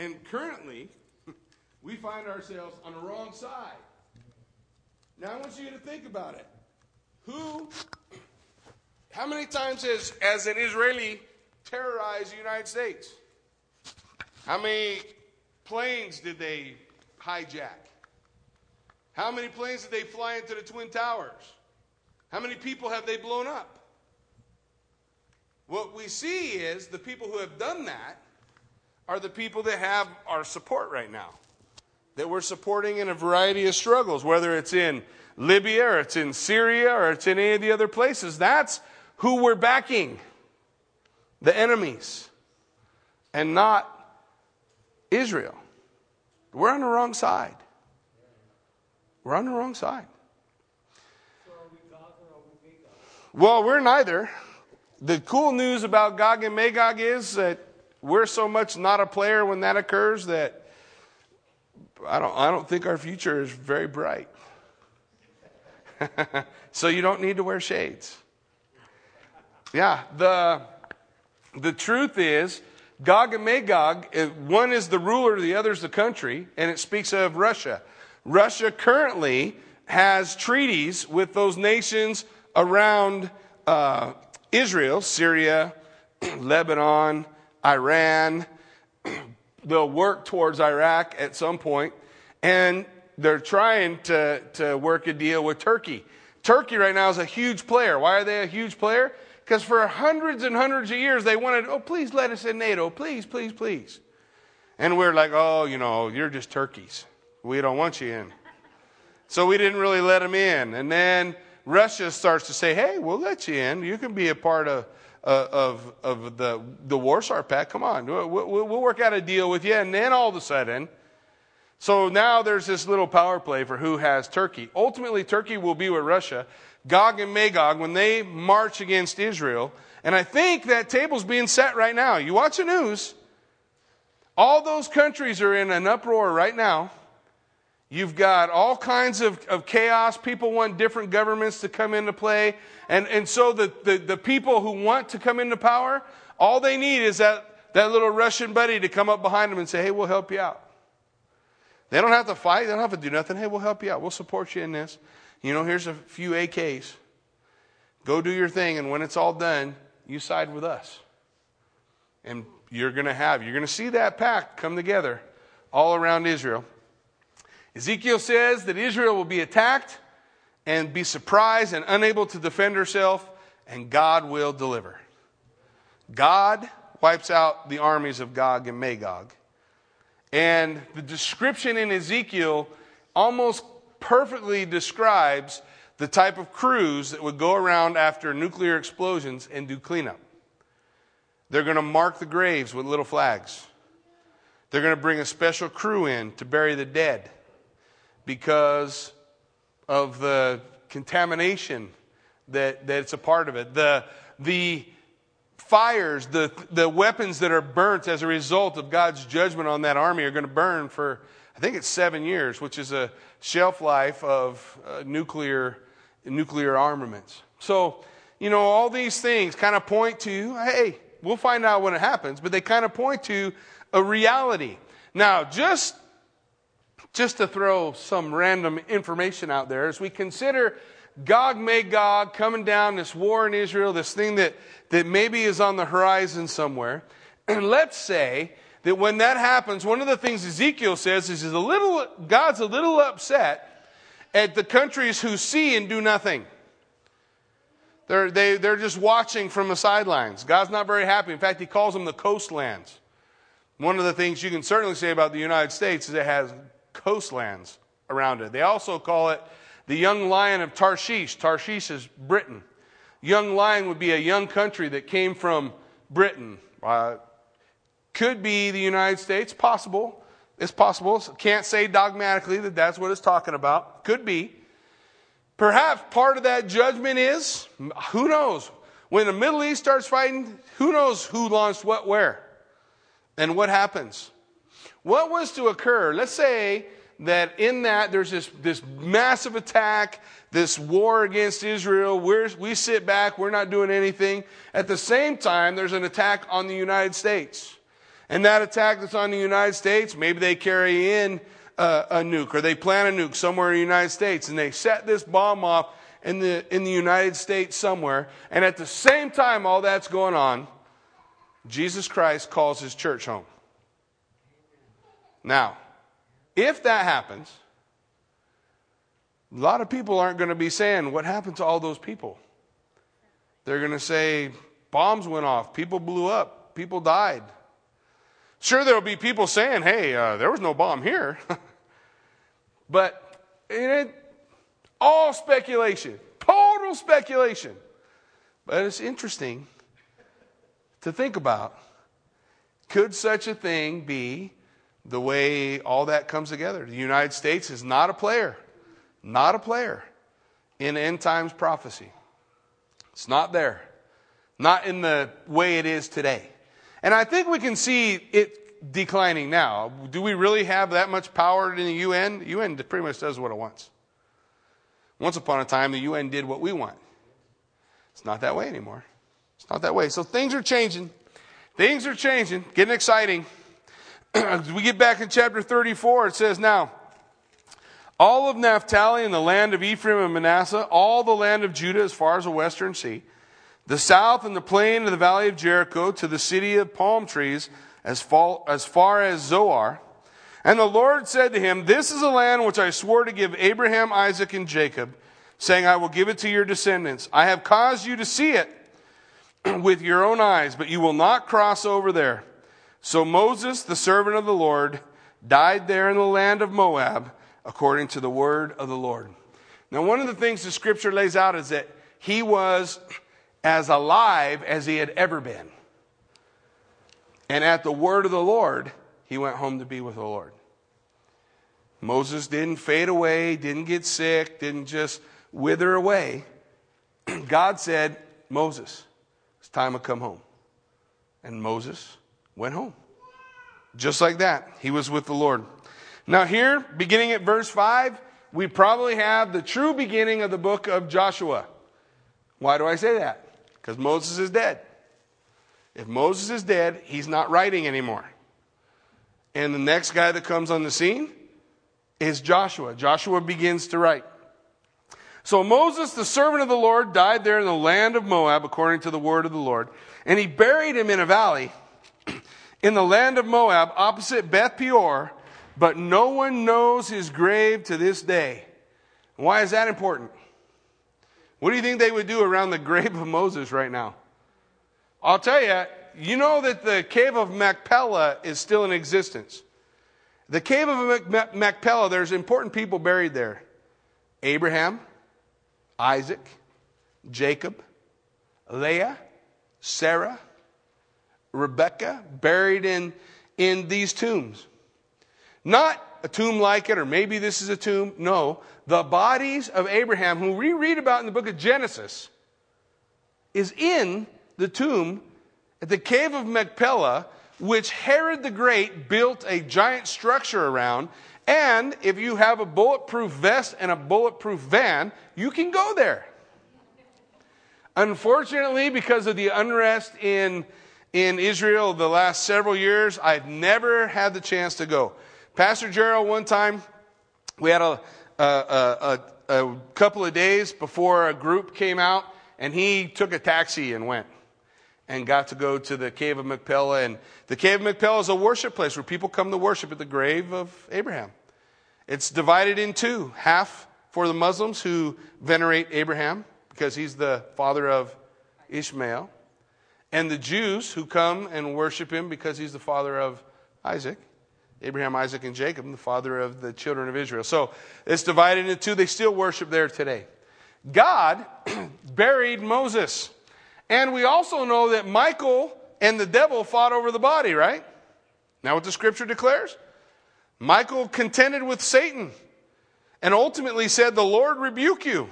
And currently, (laughs) we find ourselves on the wrong side. Now, I want you to think about it. Who, (clears throat) how many times has, has an Israeli terrorized the United States? How many planes did they hijack? How many planes did they fly into the Twin Towers? How many people have they blown up? What we see is the people who have done that are the people that have our support right now, that we're supporting in a variety of struggles, whether it's in Libya or it's in Syria or it's in any of the other places. That's who we're backing the enemies and not Israel. We're on the wrong side. We're on the wrong side. Well, we're neither. The cool news about Gog and Magog is that we're so much not a player when that occurs that I don't, I don't think our future is very bright. (laughs) so you don't need to wear shades. Yeah, the, the truth is, Gog and Magog, eh, one is the ruler, the other is the country, and it speaks of Russia. Russia currently has treaties with those nations around uh, Israel, Syria, (clears throat) Lebanon, Iran. (clears throat) They'll work towards Iraq at some point, and they're trying to, to work a deal with Turkey. Turkey right now is a huge player. Why are they a huge player? Because for hundreds and hundreds of years they wanted, oh, please let us in NATO. Please, please, please. And we're like, oh, you know, you're just turkeys. We don't want you in. So we didn't really let them in. And then Russia starts to say, hey, we'll let you in. You can be a part of, of, of the, the Warsaw Pact. Come on, we'll, we'll work out a deal with you. And then all of a sudden, so now there's this little power play for who has Turkey. Ultimately, Turkey will be with Russia. Gog and Magog, when they march against Israel, and I think that table's being set right now. You watch the news, all those countries are in an uproar right now. You've got all kinds of, of chaos. People want different governments to come into play. And, and so the, the, the people who want to come into power, all they need is that, that little Russian buddy to come up behind them and say, hey, we'll help you out. They don't have to fight. They don't have to do nothing. Hey, we'll help you out. We'll support you in this. You know, here's a few AKs. Go do your thing. And when it's all done, you side with us. And you're going to have, you're going to see that pact come together all around Israel. Ezekiel says that Israel will be attacked and be surprised and unable to defend herself, and God will deliver. God wipes out the armies of Gog and Magog. And the description in Ezekiel almost perfectly describes the type of crews that would go around after nuclear explosions and do cleanup. They're going to mark the graves with little flags. They're going to bring a special crew in to bury the dead because of the contamination that, that's a part of it. The, the fires, the, the weapons that are burnt as a result of God's judgment on that army are going to burn for, I think it's seven years, which is a shelf life of uh, nuclear, nuclear armaments. So, you know, all these things kind of point to, hey, we'll find out when it happens, but they kind of point to a reality. Now, just just to throw some random information out there, as we consider Gog Magog coming down, this war in Israel, this thing that, that maybe is on the horizon somewhere, (clears throat) and let's say that when that happens, one of the things Ezekiel says is, a little, God's a little upset at the countries who see and do nothing. They're, they, they're just watching from the sidelines. God's not very happy. In fact, he calls them the coastlands. One of the things you can certainly say about the United States is it has coastlands around it. They also call it the young lion of Tarshish. Tarshish is Britain. Young lion would be a young country that came from Britain. Uh, could be the United States, possible. It's possible. Can't say dogmatically that that's what it's talking about. Could be. Perhaps part of that judgment is, who knows? When the Middle East starts fighting, who knows who launched what where and what happens. What was to occur? Let's say that in that there's this, this massive attack, this war against Israel. We're, we sit back, we're not doing anything. At the same time, there's an attack on the United States. And that attack that's on the United States, maybe they carry in a, a nuke or they plant a nuke somewhere in the United States and they set this bomb off in the, in the United States somewhere. And at the same time, all that's going on, Jesus Christ calls his church home. Now, if that happens, a lot of people aren't going to be saying, What happened to all those people? They're going to say, Bombs went off, people blew up, people died. Sure, there'll be people saying, Hey, uh, there was no bomb here. (laughs) but it, all speculation, total speculation. But it's interesting to think about. Could such a thing be the way all that comes together. The United States is not a player, not a player in end times prophecy. It's not there, not in the way it is today. And I think we can see it declining now. Do we really have that much power in the UN? The UN pretty much does what it wants. Once upon a time, the UN did what we want. It's not that way anymore. It's not that way. So things are changing. Things are changing, getting exciting. We get back in chapter 34, it says, Now, all of Naphtali and the land of Ephraim and Manasseh, all the land of Judah as far as the western sea, the south and the plain of the valley of Jericho to the city of palm trees as far, as far as Zoar. And the Lord said to him, This is a land which I swore to give Abraham, Isaac, and Jacob, saying, I will give it to your descendants. I have caused you to see it (clears throat) with your own eyes, but you will not cross over there. So Moses, the servant of the Lord, died there in the land of Moab according to the word of the Lord. Now, one of the things the scripture lays out is that he was as alive as he had ever been. And at the word of the Lord, he went home to be with the Lord. Moses didn't fade away, didn't get sick, didn't just wither away. (clears throat) God said, Moses, it's time to come home. And Moses went home. Just like that, he was with the Lord. Now, here, beginning at verse 5, we probably have the true beginning of the book of Joshua. Why do I say that? Because Moses is dead. If Moses is dead, he's not writing anymore. And the next guy that comes on the scene is Joshua. Joshua begins to write. So Moses, the servant of the Lord, died there in the land of Moab, according to the word of the Lord. And he buried him in a valley in the land of Moab, opposite Beth Peor, but no one knows his grave to this day. Why is that important? What do you think they would do around the grave of Moses right now? I'll tell you, you know that the cave of Machpelah is still in existence. The cave of Machpelah, there's important people buried there Abraham, Isaac, Jacob, Leah, Sarah, Rebecca, buried in, in these tombs. Not a tomb like it, or maybe this is a tomb. No, the bodies of Abraham, who we read about in the book of Genesis, is in the tomb at the cave of Machpelah, which Herod the Great built a giant structure around. And if you have a bulletproof vest and a bulletproof van, you can go there. Unfortunately, because of the unrest in, in Israel the last several years, I've never had the chance to go. Pastor Gerald, one time, we had a, a, a, a, couple of days before a group came out, and he took a taxi and went and got to go to the Cave of Machpelah. And the Cave of Machpelah is a worship place where people come to worship at the grave of Abraham. It's divided in two half for the Muslims who venerate Abraham because he's the father of Ishmael, and the Jews who come and worship him because he's the father of Isaac. Abraham, Isaac, and Jacob, the father of the children of Israel. So it's divided into two. They still worship there today. God (clears throat) buried Moses. And we also know that Michael and the devil fought over the body, right? Now, what the scripture declares? Michael contended with Satan and ultimately said, The Lord rebuke you.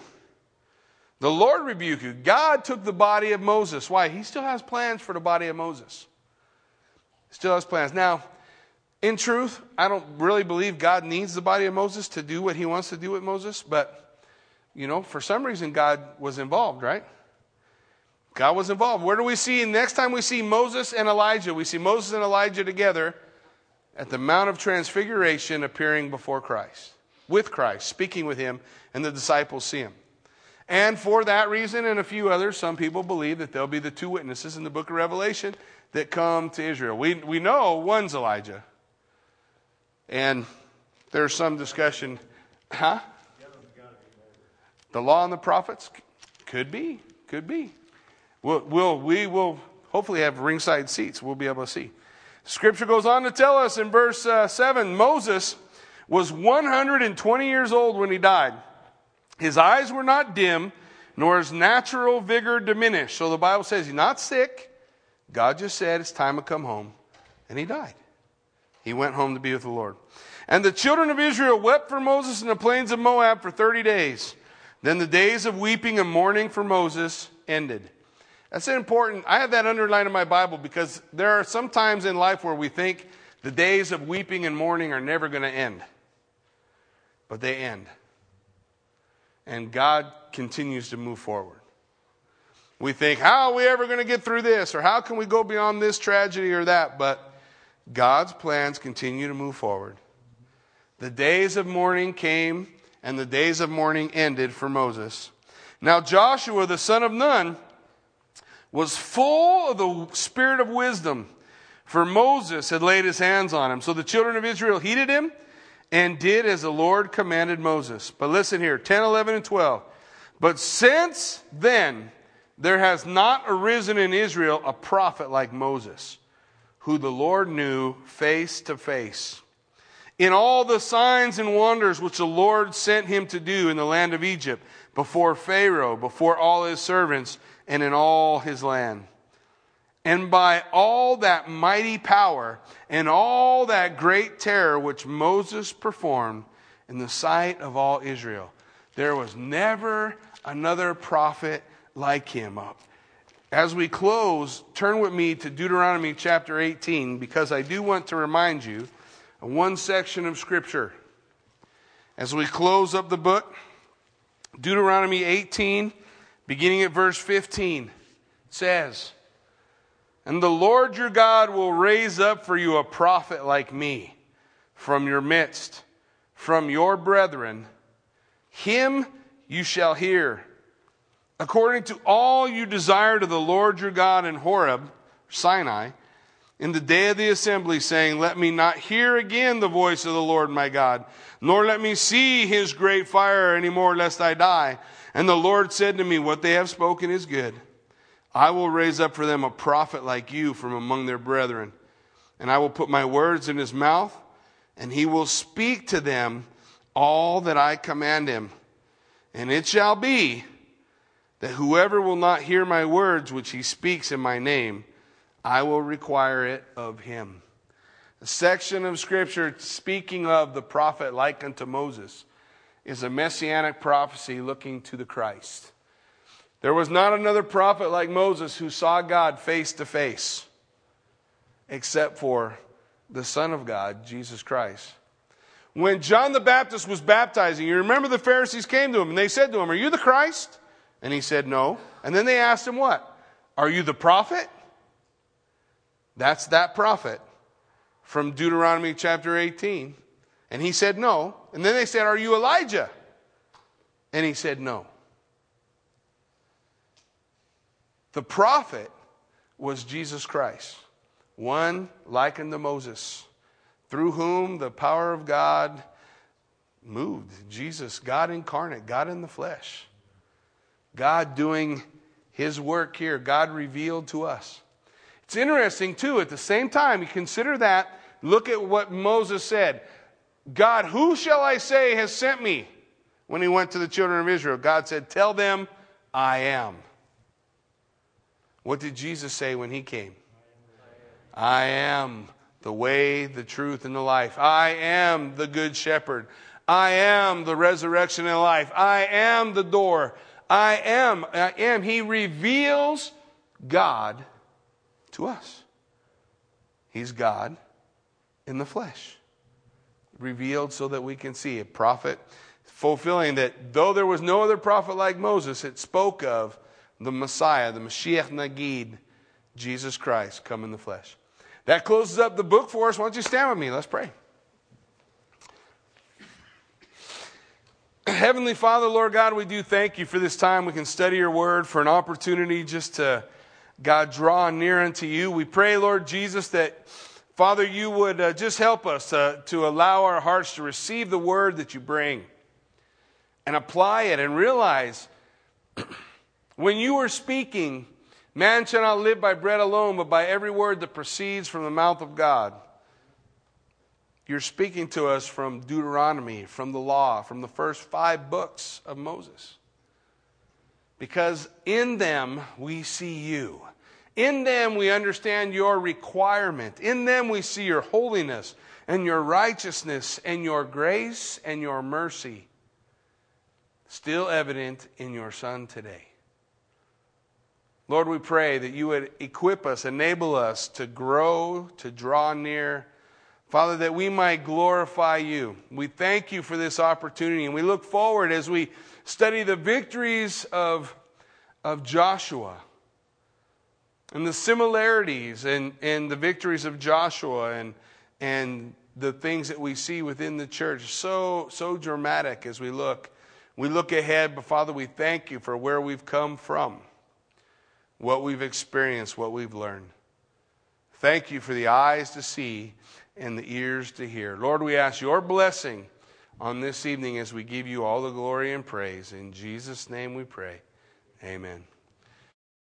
The Lord rebuke you. God took the body of Moses. Why? He still has plans for the body of Moses. Still has plans. Now, in truth, I don't really believe God needs the body of Moses to do what he wants to do with Moses, but, you know, for some reason, God was involved, right? God was involved. Where do we see, next time we see Moses and Elijah, we see Moses and Elijah together at the Mount of Transfiguration appearing before Christ, with Christ, speaking with him, and the disciples see him. And for that reason and a few others, some people believe that there'll be the two witnesses in the book of Revelation that come to Israel. We, we know one's Elijah, and there's some discussion, huh? The law and the prophets? Could be, could be. We'll, we'll, we will hopefully have ringside seats. We'll be able to see. Scripture goes on to tell us in verse uh, 7 Moses was 120 years old when he died. His eyes were not dim, nor his natural vigor diminished. So the Bible says he's not sick. God just said it's time to come home. And he died. He went home to be with the Lord. And the children of Israel wept for Moses in the plains of Moab for 30 days. Then the days of weeping and mourning for Moses ended. That's important. I have that underlined in my Bible because there are some times in life where we think the days of weeping and mourning are never going to end. But they end. And God continues to move forward. We think, how are we ever going to get through this? Or how can we go beyond this tragedy or that? But God's plans continue to move forward. The days of mourning came, and the days of mourning ended for Moses. Now, Joshua, the son of Nun, was full of the spirit of wisdom, for Moses had laid his hands on him. So the children of Israel heeded him and did as the Lord commanded Moses. But listen here 10, 11, and 12. But since then, there has not arisen in Israel a prophet like Moses who the Lord knew face to face. in all the signs and wonders which the Lord sent him to do in the land of Egypt, before Pharaoh, before all his servants, and in all his land. And by all that mighty power and all that great terror which Moses performed in the sight of all Israel, there was never another prophet like him. Up. As we close, turn with me to Deuteronomy chapter 18 because I do want to remind you of one section of Scripture. As we close up the book, Deuteronomy 18, beginning at verse 15, says, And the Lord your God will raise up for you a prophet like me from your midst, from your brethren. Him you shall hear. According to all you desire to the Lord your God in Horeb, Sinai, in the day of the assembly, saying, Let me not hear again the voice of the Lord my God, nor let me see his great fire any more, lest I die. And the Lord said to me, What they have spoken is good. I will raise up for them a prophet like you from among their brethren, and I will put my words in his mouth, and he will speak to them all that I command him. And it shall be that whoever will not hear my words which he speaks in my name, I will require it of him. The section of scripture speaking of the prophet like unto Moses is a messianic prophecy looking to the Christ. There was not another prophet like Moses who saw God face to face, except for the Son of God, Jesus Christ. When John the Baptist was baptizing, you remember the Pharisees came to him and they said to him, Are you the Christ? And he said, No. And then they asked him, What? Are you the prophet? That's that prophet from Deuteronomy chapter 18. And he said, No. And then they said, Are you Elijah? And he said, No. The prophet was Jesus Christ, one likened to Moses, through whom the power of God moved. Jesus, God incarnate, God in the flesh. God doing his work here, God revealed to us. It's interesting, too, at the same time, you consider that, look at what Moses said God, who shall I say has sent me? When he went to the children of Israel, God said, Tell them, I am. What did Jesus say when he came? I am the way, the truth, and the life. I am the good shepherd. I am the resurrection and life. I am the door. I am. I am. He reveals God to us. He's God in the flesh, revealed so that we can see a prophet fulfilling that though there was no other prophet like Moses, it spoke of the Messiah, the Mashiach Nagid, Jesus Christ, come in the flesh. That closes up the book for us. Why don't you stand with me? Let's pray. Heavenly Father, Lord God, we do thank you for this time we can study your word, for an opportunity just to God, draw near unto you. We pray, Lord Jesus, that, Father, you would uh, just help us uh, to allow our hearts to receive the word that you bring and apply it and realize when you are speaking, man shall not live by bread alone, but by every word that proceeds from the mouth of God. You're speaking to us from Deuteronomy, from the law, from the first five books of Moses. Because in them we see you. In them we understand your requirement. In them we see your holiness and your righteousness and your grace and your mercy still evident in your Son today. Lord, we pray that you would equip us, enable us to grow, to draw near. Father, that we might glorify you. We thank you for this opportunity, and we look forward as we study the victories of, of Joshua and the similarities and, and the victories of Joshua and, and the things that we see within the church. So, so dramatic as we look. We look ahead, but Father, we thank you for where we've come from, what we've experienced, what we've learned. Thank you for the eyes to see and the ears to hear. Lord, we ask your blessing on this evening as we give you all the glory and praise. In Jesus' name we pray. Amen.